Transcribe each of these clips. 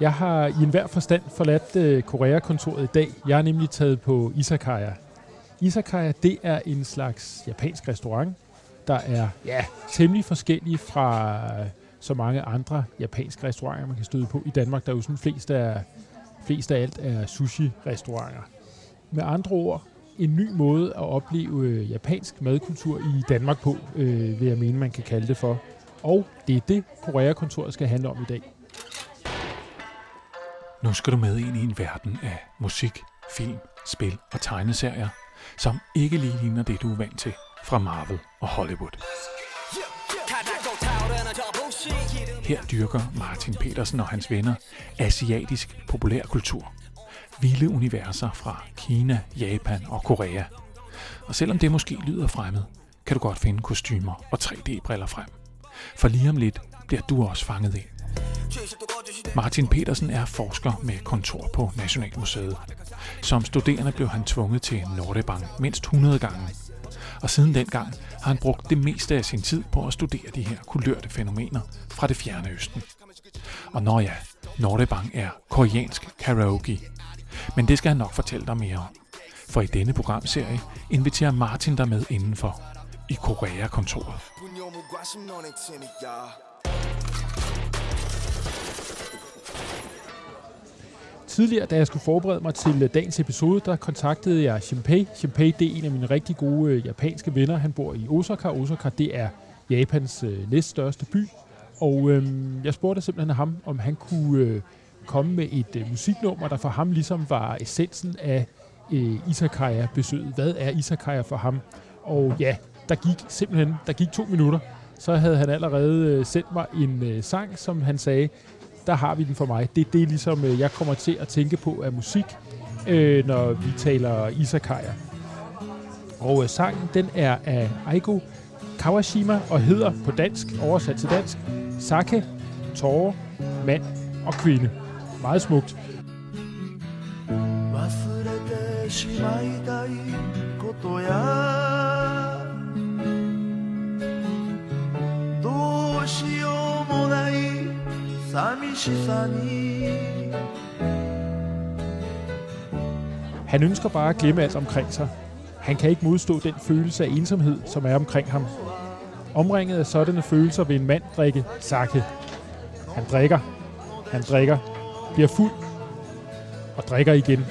Jeg har i enhver forstand forladt øh, Korea-kontoret i dag. Jeg er nemlig taget på Isakaya. Isakaya, det er en slags japansk restaurant, der er ja, temmelig forskellig fra øh, så mange andre japanske restauranter, man kan støde på i Danmark. Der er jo sådan flest af, flest af alt er sushi-restauranter. Med andre ord, en ny måde at opleve øh, japansk madkultur i Danmark på, øh, vil jeg mene, man kan kalde det for. Og det er det, Korea-kontoret skal handle om i dag. Nu skal du med ind i en verden af musik, film, spil og tegneserier, som ikke lige ligner det, du er vant til fra Marvel og Hollywood. Her dyrker Martin Petersen og hans venner asiatisk populærkultur. Vilde universer fra Kina, Japan og Korea. Og selvom det måske lyder fremmed, kan du godt finde kostymer og 3D-briller frem. For lige om lidt bliver du også fanget ind. Martin Petersen er forsker med kontor på Nationalmuseet. Som studerende blev han tvunget til Nordebang mindst 100 gange. Og siden dengang har han brugt det meste af sin tid på at studere de her kulørte fænomener fra det fjerne østen. Og når ja, Nordebang er koreansk karaoke. Men det skal han nok fortælle dig mere om. For i denne programserie inviterer Martin dig med indenfor i Korea-kontoret. Tidligere, da jeg skulle forberede mig til øh, dagens episode, der kontaktede jeg Shinpei. Shinpei, det er en af mine rigtig gode øh, japanske venner. Han bor i Osaka. Osaka, det er Japans øh, næststørste by. Og øh, jeg spurgte simpelthen ham, om han kunne øh, komme med et øh, musiknummer, der for ham ligesom var essensen af øh, Isakaya-besøget. Hvad er Isakaya for ham? Og ja, der gik simpelthen der gik to minutter. Så havde han allerede øh, sendt mig en øh, sang, som han sagde, der har vi den for mig. Det er det, ligesom øh, jeg kommer til at tænke på af musik, øh, når vi taler Isakaya. Og øh, sangen, den er af Aigo Kawashima og hedder på dansk, oversat til dansk, Sake, tårer, mand og kvinde. Meget smukt. 忘れてしまいたいことや 寂しさに Han ønsker bare at glemme alt omkring sig. Han kan ikke modstå den følelse af ensomhed, som er omkring ham. Omringet af sådanne følelser vil en mand drikke sake. Han drikker, han drikker, bliver fuld og drikker igen.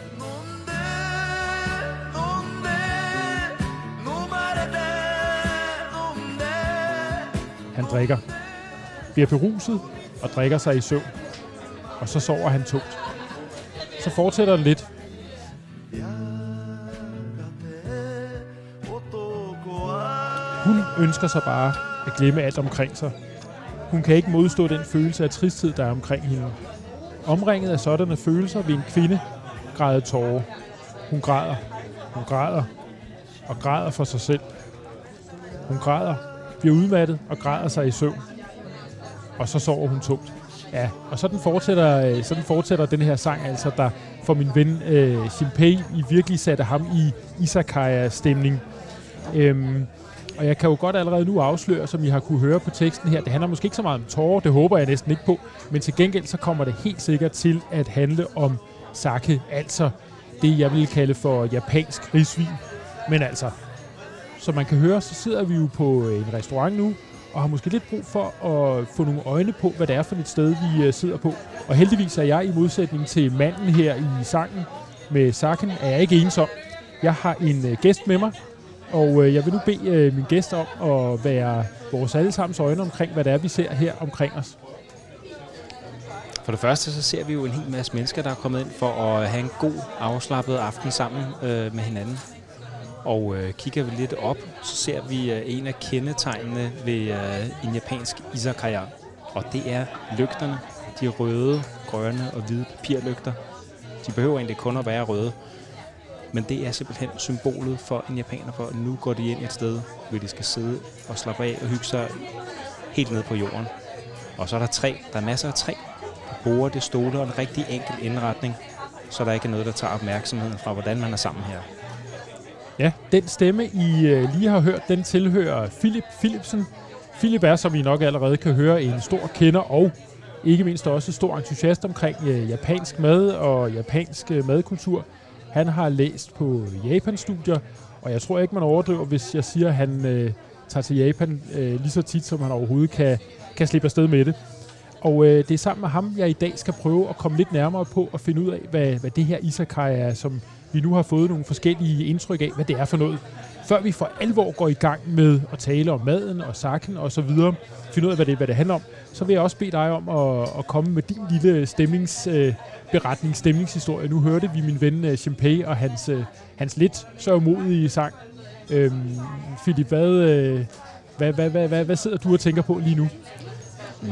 Han drikker, bliver beruset og drikker sig i søvn. Og så sover han tungt. Så fortsætter det lidt. Hun ønsker sig bare at glemme alt omkring sig. Hun kan ikke modstå den følelse af tristhed, der er omkring hende. Omringet af sådanne følelser vil en kvinde græde tårer. Hun græder, hun græder og græder for sig selv. Hun græder, bliver udmattet og græder sig i søvn. Og så sover hun tungt. Ja, og sådan fortsætter, øh, sådan fortsætter den her sang, altså, der for min ven øh, Shinpei i virkelig satte ham i Isakaya-stemning. Øhm, og jeg kan jo godt allerede nu afsløre, som I har kunne høre på teksten her, det handler måske ikke så meget om tårer, det håber jeg næsten ikke på, men til gengæld så kommer det helt sikkert til at handle om sake, altså det jeg vil kalde for japansk risvin. Men altså, som man kan høre, så sidder vi jo på øh, en restaurant nu, og har måske lidt brug for at få nogle øjne på, hvad det er for et sted, vi øh, sidder på. Og heldigvis er jeg i modsætning til manden her i sangen med saken, er jeg ikke ensom. Jeg har en øh, gæst med mig, og øh, jeg vil nu bede min gæst om at være vores allesammens øjne omkring, hvad det er, vi ser her omkring os. For det første, så ser vi jo en hel masse mennesker, der er kommet ind for at have en god, afslappet aften sammen øh, med hinanden. Og øh, kigger vi lidt op, så ser vi øh, en af kendetegnene ved øh, en japansk izakaya. Og det er lygterne. De røde, grønne og hvide papirlygter. De behøver egentlig kun at være røde. Men det er simpelthen symbolet for en japaner, for at nu går de ind et sted, hvor de skal sidde og slappe af og hygge sig helt ned på jorden. Og så er der træ. Der er masser af træ. Borde, det stole og en rigtig enkel indretning, så der ikke er noget, der tager opmærksomheden fra, hvordan man er sammen her. Ja, den stemme, I øh, lige har hørt, den tilhører Philip Philipsen. Philip er, som I nok allerede kan høre, en stor kender og ikke mindst også stor entusiast omkring øh, japansk mad og japansk øh, madkultur. Han har læst på Japan-studier, og jeg tror ikke, man overdriver, hvis jeg siger, at han øh, tager til Japan øh, lige så tit, som han overhovedet kan, kan slippe afsted med det. Og øh, det er sammen med ham, jeg i dag skal prøve at komme lidt nærmere på og finde ud af, hvad, hvad det her isekai er, som vi nu har fået nogle forskellige indtryk af, hvad det er for noget. Før vi for alvor går i gang med at tale om maden og sakken og så videre, finde ud af, hvad det, hvad det handler om, så vil jeg også bede dig om at, at komme med din lille stemningsberetning, øh, stemningshistorie. Nu hørte vi min ven øh, Chimpay og hans, øh, hans lidt sørgmodige sang. Øhm, Philip, hvad, øh, hvad, hvad, hvad, hvad, hvad sidder du og tænker på lige nu?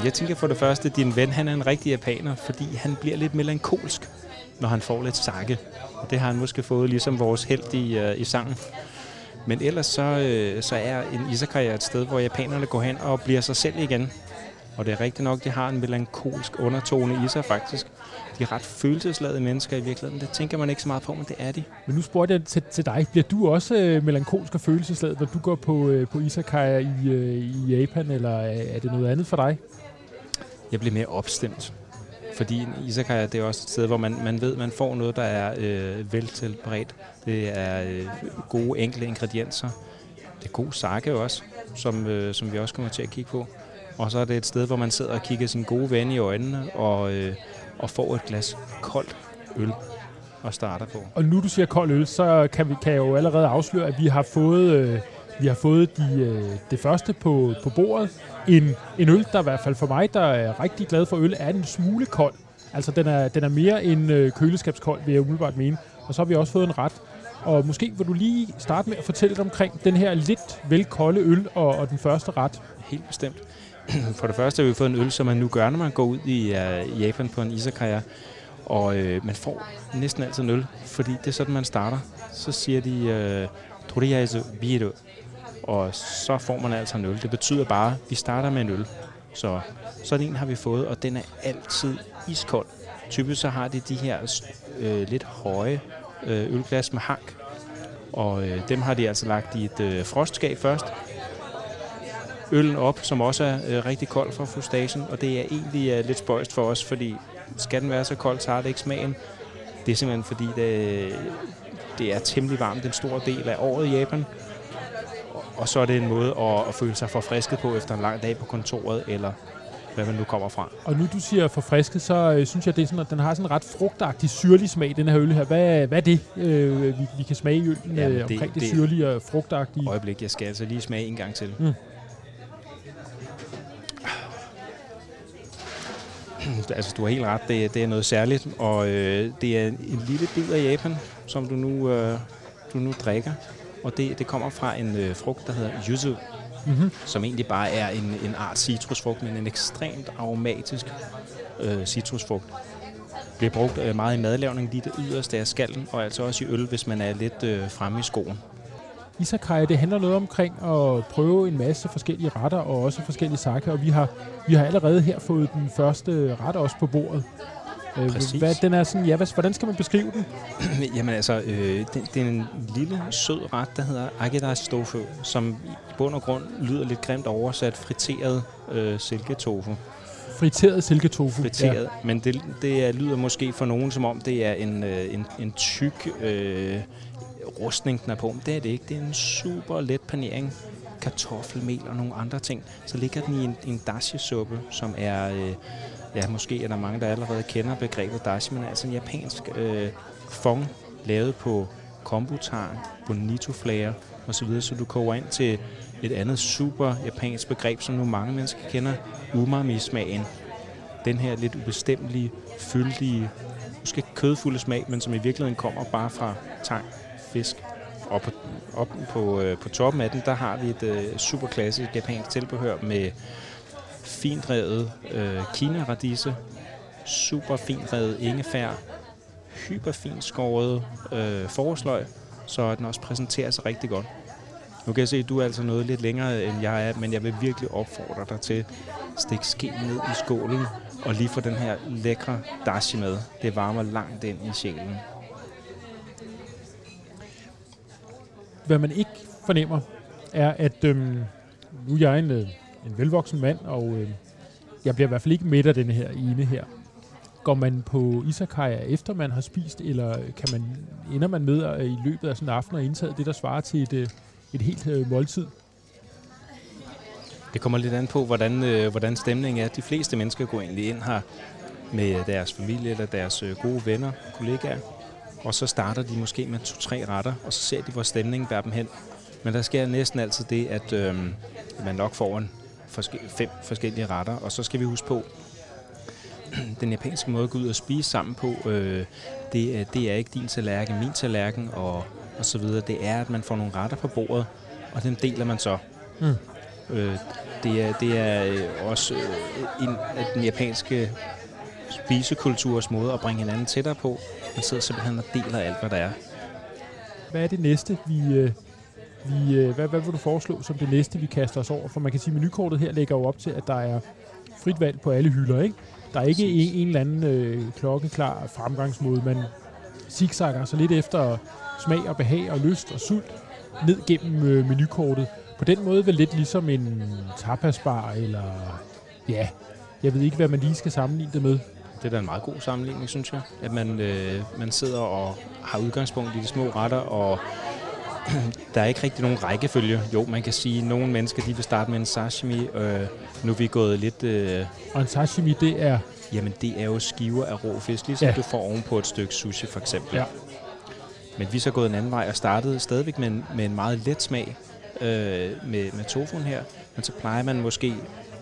Jeg tænker for det første, at din ven han er en rigtig japaner, fordi han bliver lidt melankolsk, når han får lidt sakke. Og det har han måske fået ligesom vores held i, uh, i sangen. Men ellers så, øh, så er en izakaya et sted, hvor japanerne går hen og bliver sig selv igen. Og det er rigtigt nok, de har en melankolsk undertone i sig faktisk. De er ret følelsesladede mennesker i virkeligheden. Det tænker man ikke så meget på, men det er de. Men nu spurgte jeg til, til dig. Bliver du også øh, melankolsk og følelsesladet, når du går på, øh, på izakaya i, øh, i Japan, eller er, er det noget andet for dig? Jeg bliver mere opstemt. Fordi en izakaya, det er også et sted, hvor man, man ved, man får noget, der er øh, veltilberedt. Det er øh, gode, enkle ingredienser. Det er god sake også, som, øh, som vi også kommer til at kigge på. Og så er det et sted, hvor man sidder og kigger sin gode ven i øjnene og, øh, og får et glas koldt øl og starter på. Og nu du siger kold øl, så kan, vi, kan jeg jo allerede afsløre, at vi har fået, øh, vi har fået de, øh, det første på, på bordet. En, en øl, der i hvert fald for mig, der er rigtig glad for øl, er en smule kold. Altså den er, den er mere end øh, køleskabskold, vil jeg umiddelbart mene. Og så har vi også fået en ret. Og måske vil du lige starte med at fortælle lidt omkring den her lidt velkolde øl og, og den første ret. Helt bestemt. For det første har vi fået en øl, som man nu gør, når man går ud i uh, Japan på en isakaya. Og øh, man får næsten altid en øl, fordi det er sådan, man starter. Så siger de, øh, Toriyasu biru. Og så får man altså en øl. Det betyder bare, at vi starter med en øl. Så sådan en har vi fået, og den er altid iskold. Typisk så har de de her øh, lidt høje øh, ølglas med hank. Og øh, dem har de altså lagt i et øh, frostskab først. Øllen op, som også er øh, rigtig kold fra fustagen, og det er egentlig øh, lidt spøjst for os, fordi skal den være så kold, så har det ikke smagen. Det er simpelthen fordi, det, det er temmelig varmt den store del af året i Japan. Og så er det en måde at, at føle sig forfrisket på efter en lang dag på kontoret, eller hvad man nu kommer fra. Og nu du siger forfrisket, så øh, synes jeg, det er sådan, at den har sådan en ret frugtagtig, syrlig smag, den her øl her. Hvad, hvad er det, øh, vi, vi kan smage i øllen øh, omkring det, det syrlige og frugtagtige? Øjeblik, jeg skal altså lige smage en gang til. Mm. altså, du har helt ret. Det, det er noget særligt, og øh, det er en lille bid af Japan, som du nu, øh, du nu drikker. Og det, det kommer fra en øh, frugt, der hedder yuzu, mm-hmm. som egentlig bare er en, en art citrusfrugt, men en ekstremt aromatisk øh, citrusfrugt. Bliver brugt øh, meget i madlavning lige det yderste af skallen, og altså også i øl, hvis man er lidt øh, fremme i skoen. Isekai, det handler noget omkring at prøve en masse forskellige retter og også forskellige sake, og vi har, vi har allerede her fået den første ret også på bordet. Øh, Præcis. Hvad, den er sådan, ja, hvad, hvordan skal man beskrive den? Jamen altså, øh, det, det er en lille, sød ret, der hedder agedai tofu, som i bund og grund lyder lidt grimt oversat friteret øh, silketofu. Friteret silketofu. Friteret, ja. men det, det lyder måske for nogen som om, det er en, øh, en, en tyk øh, rustning, den er på. Men det er det ikke. Det er en super let panering. Kartoffelmel og nogle andre ting. Så ligger den i en, en dashi-suppe, som er... Øh, ja, måske er der mange, der allerede kender begrebet dashi, men altså en japansk øh, fong, lavet på kombutarn, bonito-flager osv., så du koger ind til et andet super japansk begreb, som nu mange mennesker kender, umami-smagen. Den her lidt ubestemmelige, fyldige, måske kødfulde smag, men som i virkeligheden kommer bare fra tang, fisk. Og på, op på, øh, på toppen af den, der har vi et øh, super klassisk japansk tilbehør med findrevet øh, kina-radise, super findrevet ingefær, hyperfint skåret øh, forårsløg, så den også præsenterer sig rigtig godt. Nu kan jeg se, at du er altså noget lidt længere end jeg er, men jeg vil virkelig opfordre dig til at stikke ske ned i skålen og lige få den her lækre dashi med. Det varmer langt ind i sjælen. Hvad man ikke fornemmer, er, at øhm, nu er jeg en, øh, en velvoksen mand, og øh, jeg bliver i hvert fald ikke midt af den her ene her. Går man på isakaya efter man har spist, eller kan man, ender man med at, i løbet af sådan en aften og indtage det, der svarer til et, øh, et helt øh, måltid? Det kommer lidt an på, hvordan, øh, hvordan stemningen er. De fleste mennesker går egentlig ind her med deres familie eller deres øh, gode venner, kollegaer. Og så starter de måske med to-tre retter, og så ser de, hvor stemningen bærer dem hen. Men der sker næsten altid det, at øh, man nok får en forske- fem forskellige retter. Og så skal vi huske på, den japanske måde at gå ud og spise sammen på, øh, det, er- det er ikke din tallerken, min tallerken og, og så videre. Det er, at man får nogle retter på bordet, og dem deler man så. Mm. Øh, det er, det er øh, også øh, en af den japanske spisekulturs måde at bringe hinanden tættere på. Man sidder simpelthen og deler alt, hvad der er. Hvad er det næste, vi... Øh, vi øh, hvad, hvad vil du foreslå som det næste, vi kaster os over? For man kan sige, at menukortet her lægger jo op til, at der er frit valg på alle hylder, ikke? Der er ikke en, en eller anden øh, klokkeklar fremgangsmåde. Man zigzagger så lidt efter smag og behag og lyst og sult ned gennem øh, menukortet. På den måde vel lidt ligesom en tapasbar, eller ja, jeg ved ikke, hvad man lige skal sammenligne det med. Det er da en meget god sammenligning, synes jeg. At man, øh, man sidder og har udgangspunkt i de små retter, og der er ikke rigtig nogen rækkefølge. Jo, man kan sige, at nogle mennesker de vil starte med en sashimi. Øh, nu er vi gået lidt... Øh, Og en sashimi, det er jamen, det er jo skiver af rå fisk, ligesom Ja. du får oven på et stykke sushi, for eksempel. Ja. Men vi er så gået en anden vej og startede stadigvæk med en, med en meget let smag øh, med, med tofuen her. Men så plejer man måske,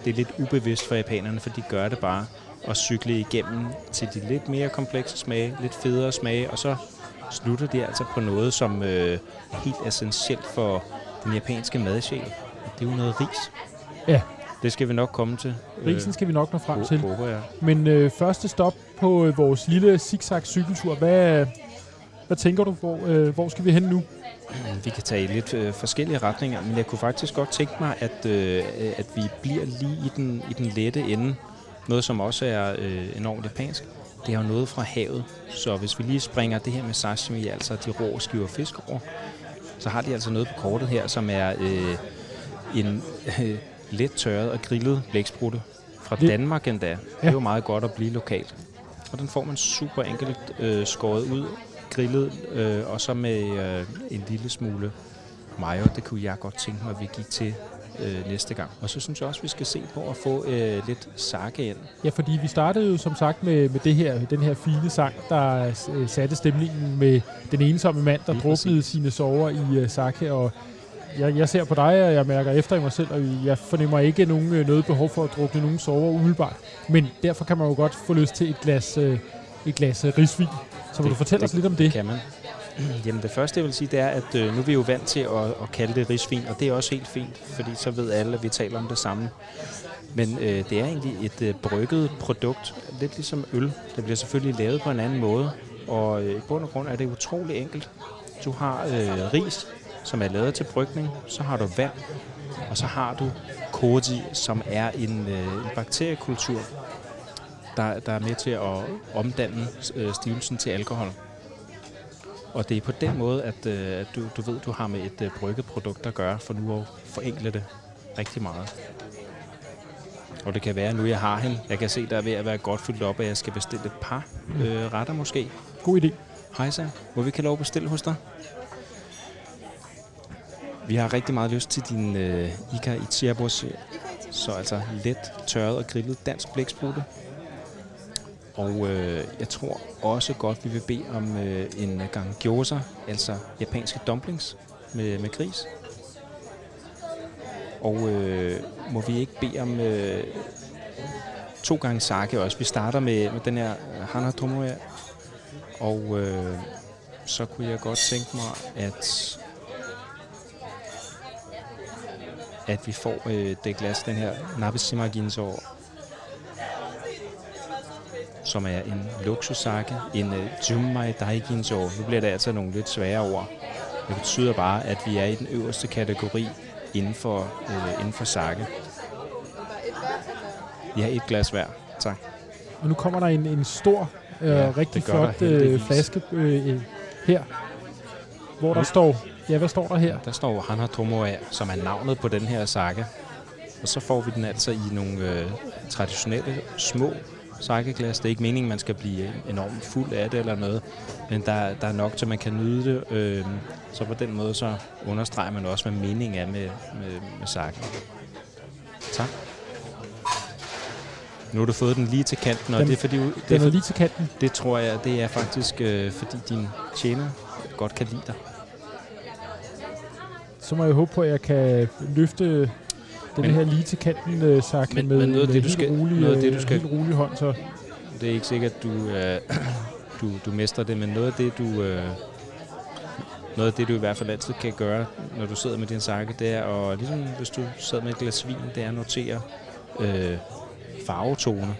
det er lidt ubevidst for japanerne, for de gør det bare, at cykle igennem til de lidt mere komplekse smage, lidt federe smage, og så slutter de altså på noget, som øh, er helt essentielt for den japanske madsjæl. Det er jo noget ris. Ja. Det skal vi nok komme til. risen skal vi nok nå frem til. Håber jeg. Men øh, første stop på øh, vores lille zigzag cykeltur. Hvad, hvad tænker du, hvor, øh, hvor skal vi hen nu? Vi kan tage i lidt øh, forskellige retninger, men jeg kunne faktisk godt tænke mig, at, øh, at vi bliver lige i den, i den lette ende. Noget, som også er øh, enormt japansk. Det er jo noget fra havet. Så hvis vi lige springer det her med sashimi, altså de rå skiver fisk over, så har de altså noget på kortet her, som er øh, en øh, let tørret og grillet blæksprutte. Fra Danmark endda. Det er jo meget godt at blive lokalt. Og den får man super enkelt øh, skåret ud, grillet, øh, og så med øh, en lille smule mayo. Det kunne jeg godt tænke mig, at vi gik til øh, næste gang. Og så synes jeg også, vi skal se på at få øh, lidt sake ind. Ja, fordi vi startede jo som sagt med, med det her, den her fine sang, der øh, satte stemningen med den ensomme mand, der druknede sine sover i uh, sake. Og jeg, jeg ser på dig, og jeg mærker efter i mig selv, og jeg fornemmer ikke nogen, øh, noget behov for at drukne nogen sover umiddelbart. Men derfor kan man jo godt få lyst til et glas, øh, et glas øh, risvin. Så vil Det- du fortælle det os lidt om det? Kan man? Jamen det første, jeg vil sige, det er, at øh, nu er vi jo vant til at, at kalde det risvin, og det er også helt fint, fordi så ved alle, at vi taler om det samme. Men øh, det er egentlig et øh, brygget produkt, lidt ligesom øl. Det bliver selvfølgelig lavet på en anden måde, og øh, i bund og grund er det utrolig enkelt. Du har øh, ris, som er lavet til brygning, så har du vand, og så har du koji, som er en, øh, en bakteriekultur, der, der er med til at omdanne øh, stivelsen til alkohol. Og det er på den måde, at, øh, at du, du ved, du har med et øh, brygget produkt at gøre, for nu at forenkle det rigtig meget. Og det kan være, at nu jeg har hende. Jeg kan se, der er ved at være godt fyldt op, og jeg skal bestille et par øh, retter måske. God idé. Hej så. Må vi have lov at bestille hos dig? Vi har rigtig meget lyst til din øh, Ika Ichiabos. Så altså let tørret og grillet dansk blæksprutte. Og øh, jeg tror også godt, vi vil bede om øh, en gang gyoza, altså japanske dumplings med, med gris. Og øh, må vi ikke bede om øh, to gange sake også. Vi starter med, med den her Hana Og øh, så kunne jeg godt tænke mig, at at vi får øh, det glas, den her Nabeshima Ginzo, som er en luksussake, en øh, Jumai Dai Ginzo. Nu bliver det altså nogle lidt svære ord. Det betyder bare, at vi er i den øverste kategori inden for, øh, inden for sake. Vi har et glas hver. Tak. Og nu kommer der en, en stor, øh, Ja, rigtig flot øh, flaske øh, øh, her, hvor der står, ja, hvad står der her? Der står Hana Tomoe, som er navnet på den her sake. Og så får vi den altså i nogle øh, traditionelle små sake-glas. Det er ikke meningen, man skal blive enormt fuld af det eller noget, men der, der er nok til, man kan nyde det. Øh, så på den måde så understreger man også, hvad meningen er med, med, med sake. Tak. Nu har du fået den lige til kanten, og Den- det er fordi... Det, Den er, er lige til kanten. det tror jeg, det er faktisk, øh, fordi din tjener godt kan lide dig. Så må jeg håbe på, at jeg kan løfte den Men- her lige til kanten øh, sakke Men- med, men noget med det, du helt skal- rolig, noget af det, du øh, skal- helt rolig hånd. Så Det er ikke sikkert, du, øh, du, du mestrer det, men noget af det, du... Øh, noget af det, du i hvert fald altid kan gøre, når du sidder med din sakke, det er, og ligesom hvis du sidder med et glas vin, det er at notere øh, farvetone.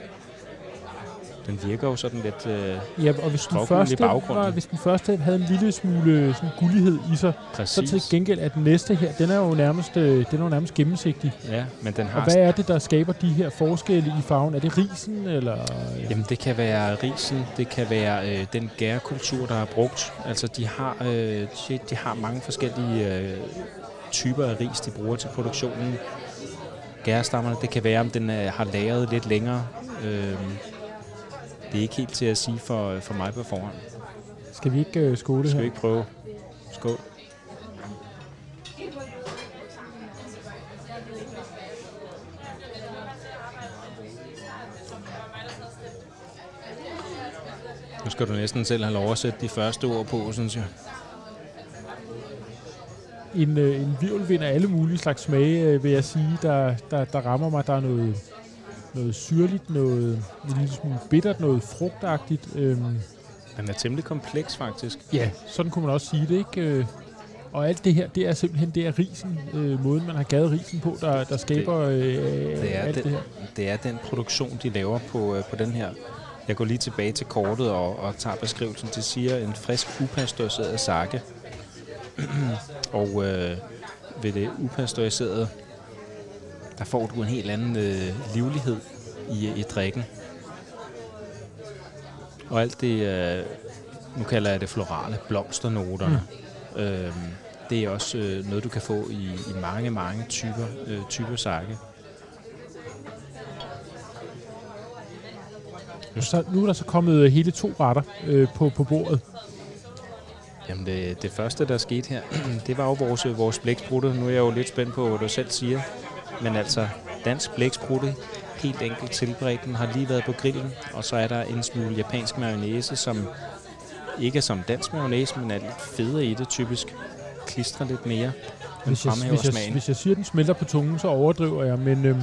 Den virker jo sådan lidt... Øh, Ja, og hvis den, første baggrunden. var, hvis den første havde en lille smule sådan gullighed i sig, præcis. så til gengæld er den næste her, den er jo nærmest, øh, den er jo nærmest gennemsigtig. Ja, men den Og har... hvad er det, der skaber de her forskelle i farven? Er det risen, eller... Jamen, det kan være risen, det kan være øh, den gærkultur, der er brugt. Altså, de har, øh, de har mange forskellige øh, typer af ris, de bruger til produktionen. Gærstammerne, det kan være, om den øh, har lagret lidt længere. Øh, det er ikke helt til at sige for, for mig på forhånd. Skal vi ikke øh, skåle Skal her? vi ikke prøve? Skål. Nu skal du næsten selv have lov at sætte de første ord på, synes jeg. En, øh, en virvelvind af alle mulige slags smage, øh, vil jeg sige, der, der, der rammer mig. Der er noget, noget syrligt, noget en lille smule bittert, noget frugtagtigt. Øhm, Den er temmelig kompleks, faktisk. ja, sådan kunne man også sige det, ikke? Øh, Og alt det her, det er simpelthen det er risen, øh, måden man har gavet risen på, der, der skaber øh, Det er, alt den, det her. det er den produktion, de laver på, øh, på den her. Jeg går lige tilbage til kortet og, og tager beskrivelsen. Det siger en frisk, upasteuriseret sake. og øh, ved det upasteuriserede, der får du en helt anden øh, livlighed i, i drikken. Og alt det, øh, nu kalder jeg det florale, blomsternoterne, mm. øh, det er også øh, noget, du kan få i, i mange, mange typer, øh, typer sake. Og Så, nu er der så kommet øh, hele to retter øh, på, på bordet. Jamen det, det første, der skete her, det var jo vores, vores blæksprutte. Nu er jeg jo lidt spændt på, hvad du selv siger. Men altså, dansk blæksprutte, helt enkelt tilberedt. Den har lige været på grillen. Og så er der en smule japansk mayonnaise, som ikke er som dansk mayonnaise, men er lidt federe i det typisk. Klistrer lidt mere. Den Hvis jeg, hvis, jeg, smagen. hvis jeg siger, at den smelter på tungen, så overdriver jeg. Men øh,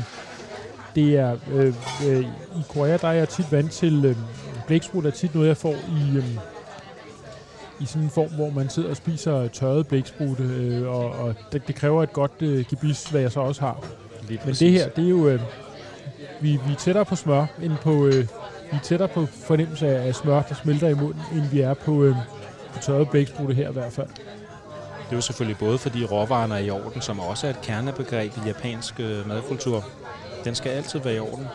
det er, øh, øh, i Korea, der er jeg tit vant til, øh, blæksprut er tit noget, jeg får i, øh, i sådan en form, hvor man sidder og spiser tørret blæksprutte, øh, og, og det, det kræver et godt øh, gebis, hvad jeg så også har. Lige Men det her, det er jo... Øh, vi, vi er tættere på smør, end på... Øh, vi er tættere på fornemmelse af, af smør, der smelter i munden, end vi er på, øh, på tørret blæksprutte her i hvert fald. Det er jo selvfølgelig både fordi råvarerne er i orden, som også er et kernebegreb i japansk øh, madkultur. Den skal altid være i orden.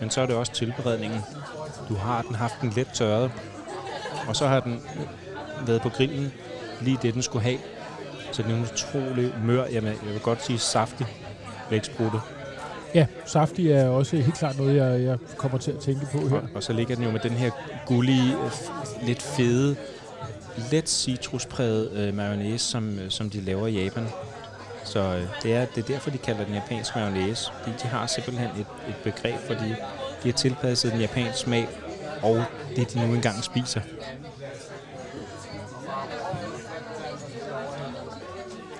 Men så er det også tilberedningen. Du har den haft den let tørret, og så har den været på grillen lige det, den skulle have. Så den er utrolig mør, jamen jeg vil godt sige saftig blæksprutte. Ja, saftig er også helt klart noget, jeg, jeg kommer til at tænke på her. Og, og så ligger den jo med den her gullige, lidt fede, let citruspræget øh, mayonnaise, som, øh, som de laver i Japan. Så øh, det, er, det er derfor, de kalder den japansk mayonnaise. Fordi de har simpelthen et, et begreb, fordi de har tilpasset den japanske smag, og det de nu engang spiser.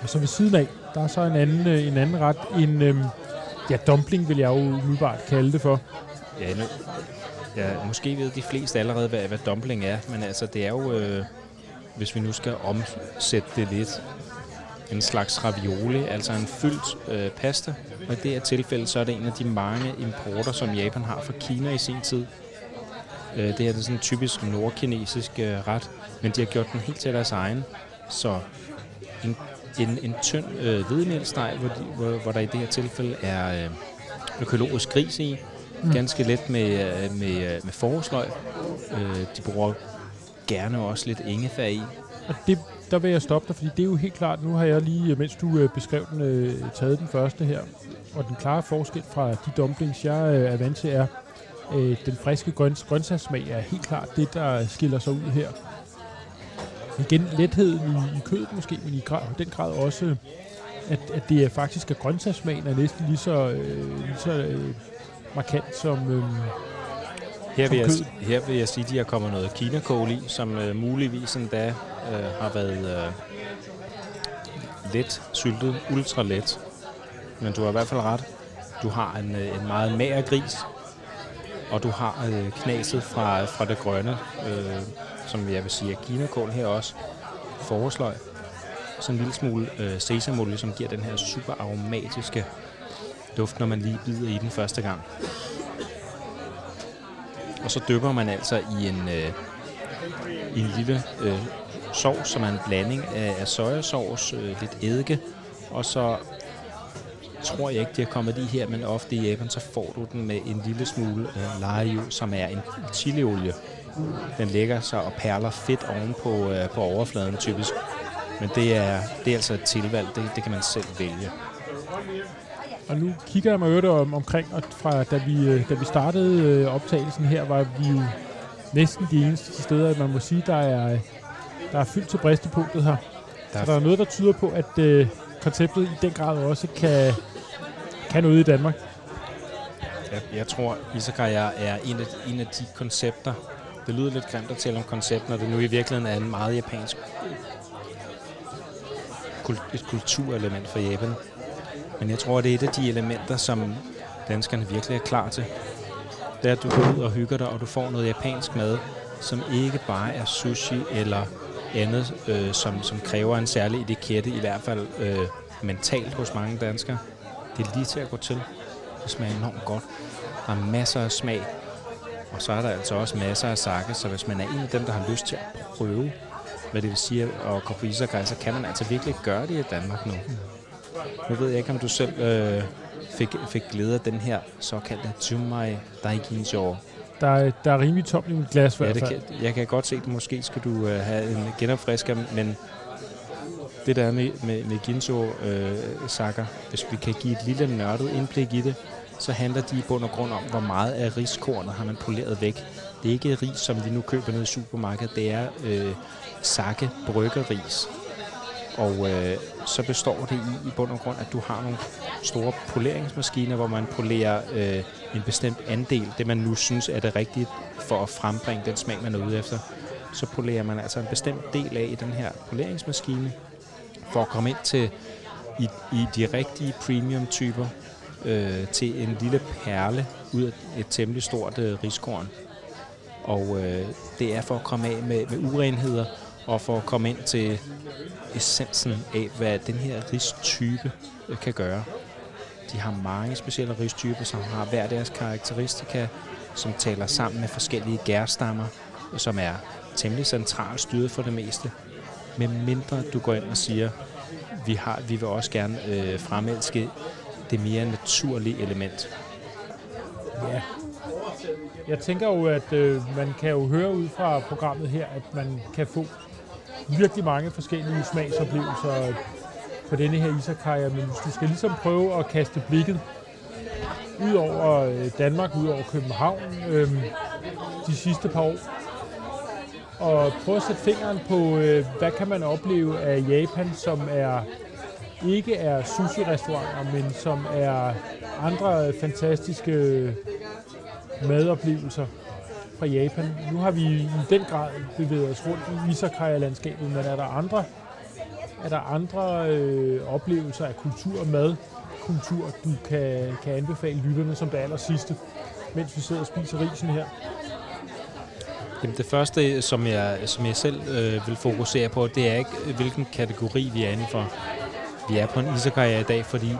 Og så ved siden af, der er så en anden, øh, en anden ret. En øh, ja, dumpling vil jeg jo umiddelbart kalde det for. Ja, nu, ja, måske ved de fleste allerede, hvad, hvad dumpling er, men altså, det er jo, øh, hvis vi nu skal omsætte det lidt, en slags ravioli, altså en fyldt øh, pasta. Og i det her tilfælde, så er det en af de mange importer, som Japan har fra Kina i sin tid. Øh, det her det er sådan en typisk nordkinesisk øh, ret, men de har gjort den helt til deres egen. Så en, en, en tynd øh, hvedemælsteg, hvor, de, hvor, hvor der i det her tilfælde er øh, økologisk gris i, Mm. ganske let med, øh, med, øh, med forårsløg. Øh, de bruger gerne også lidt ingefær i. Og det, der vil jeg stoppe dig, fordi det er jo helt klart, nu har jeg lige, mens du øh, beskrev den, øh, taget den første her. Og den klare forskel fra de dumplings, jeg øh, er vant til, er, øh, den friske grøns, grøntsagssmag er helt klart det, der skiller sig ud her. Igen, letheden i, i kødet måske, men i grad, den grad også, at, at det er faktisk, at grøntsagssmagen er næsten lige så, øh, lige så øh, markant som, øh, Her vil, jeg, kød. her vil jeg sige, at de har kommet noget kinakål i, som øh, muligvis endda øh, har været øh, let syltet, ultra let. Men du har i hvert fald ret. Du har en, øh, en meget mager gris, og du har øh, knaset fra, fra det grønne, øh, som jeg vil sige er kinakål her også. Forårsløg. Så en lille smule øh, sesamolie, som giver den her super aromatiske duft, når man lige bider i den første gang. Og så dypper man altså i en, øh, i en lille øh, sovs, som er en blanding af, af sojasauce, øh, lidt eddike, og så tror jeg ikke, de har kommet lige her, men ofte i Japan, så får du den med en lille smule øh, laju, som er en chiliolie. Den lægger sig og perler fedt oven på, øh, på overfladen typisk. Men det er, det er altså et tilvalg, det, det kan man selv vælge. Og nu kigger jeg mig øvrigt om, omkring, og fra, da, vi, øh, da vi startede øh, optagelsen her, var vi næsten de eneste til steder, at man må sige, der er, der er fyldt til bristepunktet her. Der Så der er noget, der tyder på, at øh, konceptet i den grad også kan, kan noget i Danmark. Jeg, jeg tror, Izakaya er en af, en af de koncepter, det lyder lidt grimt at tale om koncept, når det nu i virkeligheden er en meget japansk et kulturelement for Japan. Men jeg tror, det er et af de elementer, som danskerne virkelig er klar til. Det er, at du går ud og hygger dig, og du får noget japansk mad, som ikke bare er sushi eller andet, øh, som, som kræver en særlig etikette, i hvert fald øh, mentalt hos mange danskere. Det er lige til at gå til. Det smager enormt godt. Der er masser af smag. Og så er der altså også masser af sake, så hvis man er en af dem, der har lyst til at prøve, hvad det vil sige at gå på Izakai, så kan man altså virkelig gøre det i Danmark nu. Nu ved jeg ikke, om du selv øh, fik, fik glæde af den her såkaldte Jumai Daiginjo. Der er, der er rimelig tomt i mit glas i Ja, hvert fald. kan, jeg kan godt se, at måske skal du øh, have en genopfrisker, men det der med, med, med Ginzo øh, sakker, hvis vi kan give et lille nørdet indblik i det, så handler de i bund og grund om, hvor meget af riskornet har man poleret væk. Det er ikke ris, som vi nu køber nede i supermarkedet, det er øh, sakke bryggeris. Og øh, så består det i, i bund og grund, at du har nogle store poleringsmaskiner, hvor man polerer øh, en bestemt andel, det man nu synes er det rigtige for at frembringe den smag, man er ude efter. Så polerer man altså en bestemt del af i den her poleringsmaskine, for at komme ind til i, i de rigtige premium-typer, øh, til en lille perle ud af et temmelig stort øh, riskorn. Og øh, det er for at komme af med, med urenheder, og for at komme ind til essensen af, hvad den her ristype øh, kan gøre. De har mange specielle ristyper, som har hver deres karakteristika, som taler sammen med forskellige gærstammer, som er temmelig centralt styret for det meste. Men mindre du går ind og siger, vi, har, vi vil også gerne øh, fremelske det mere naturlige element. Ja. Jeg tænker jo, at øh, man kan jo høre ud fra programmet her, at man kan få virkelig mange forskellige smagsoplevelser på denne her isakaya, men hvis du skal ligesom prøve at kaste blikket ud over øh, Danmark, ud over København øh, de sidste par år, og prøve at sætte fingeren på, øh, hvad kan man opleve af Japan, som er ikke er sushi-restauranter, men som er andre fantastiske madoplevelser fra Japan. Nu har vi i den grad bevæget os rundt i Isakaya-landskabet, men er der andre, er der andre øh, oplevelser af kultur og mad, kultur, du kan, kan anbefale lytterne som det aller sidste, mens vi sidder og spiser risen her? Jamen det første, som jeg, som jeg selv øh, vil fokusere på, det er ikke, hvilken kategori vi er inden for. Vi er på en izakaya i dag, fordi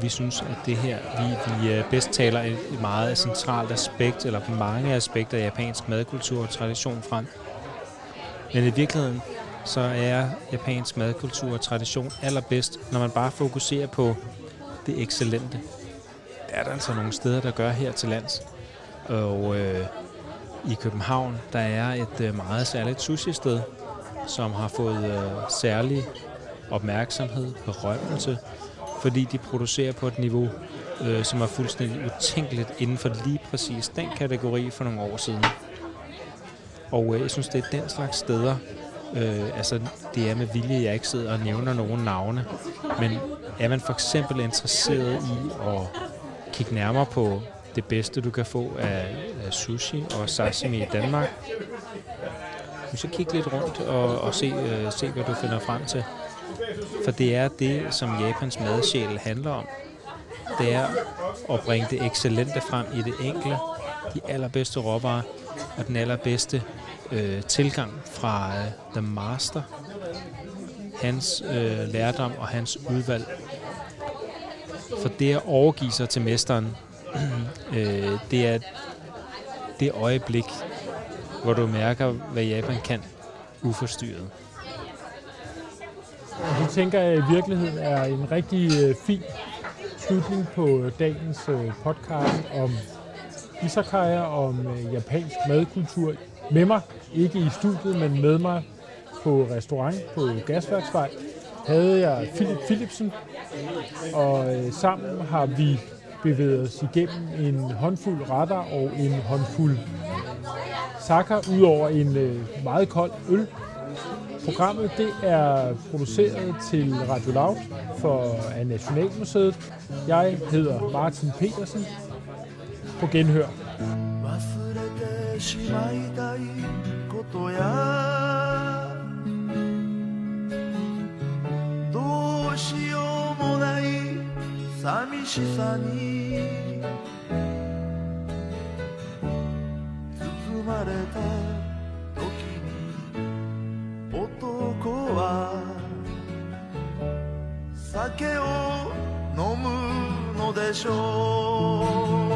vi, synes, at det her, vi, vi øh, bedst taler et, et meget centralt aspekt, eller mange aspekter af japansk madkultur og tradition frem. Men i virkeligheden, så er japansk madkultur og tradition allerbedst, når man bare fokuserer på det excellente. Det er der altså nogle steder, der gør her til lands. Og øh, i København, der er et øh, meget særligt sushi-sted, som har fået øh, særlig opmærksomhed, berømmelse, fordi de producerer på et niveau, øh, som er fuldstændig utænkeligt inden for lige præcis den kategori for nogle år siden. Og øh, jeg synes, det er den slags steder, øh, altså det er med vilje, jeg ikke sidder og nævner nogen navne, men er man for eksempel interesseret i at kigge nærmere på det bedste, du kan få af, af sushi og sashimi i Danmark, så kig lidt rundt og, og se, øh, se, hvad du finder frem til. For det er det, som Japans madsjæl handler om. Det er at bringe det excellente frem i det enkle, de allerbedste råvarer og den allerbedste øh, tilgang fra øh, The Master, hans øh, lærdom og hans udvalg. For det at overgive sig til mesteren, øh, det er det øjeblik, hvor du mærker, hvad Japan kan uforstyrret. Det tænker jeg i virkeligheden er en rigtig øh, fin slutning på øh, dagens øh, podcast om isakaya, om japansk madkultur. Med mig, ikke i studiet, men med mig på restaurant på Gasværksvej, havde jeg Philip Philipsen, og sammen har vi bevæget os igennem en håndfuld retter og en håndfuld sakker, ud over en meget kold øl. Programmet det er produceret til Radio Loud for af Nationalmuseet. Jeg hedder Martin Petersen. På genhør. 忘れてしまいたいことやどうしようもない寂しさに包まれた時に 男は酒を飲むのでしょう。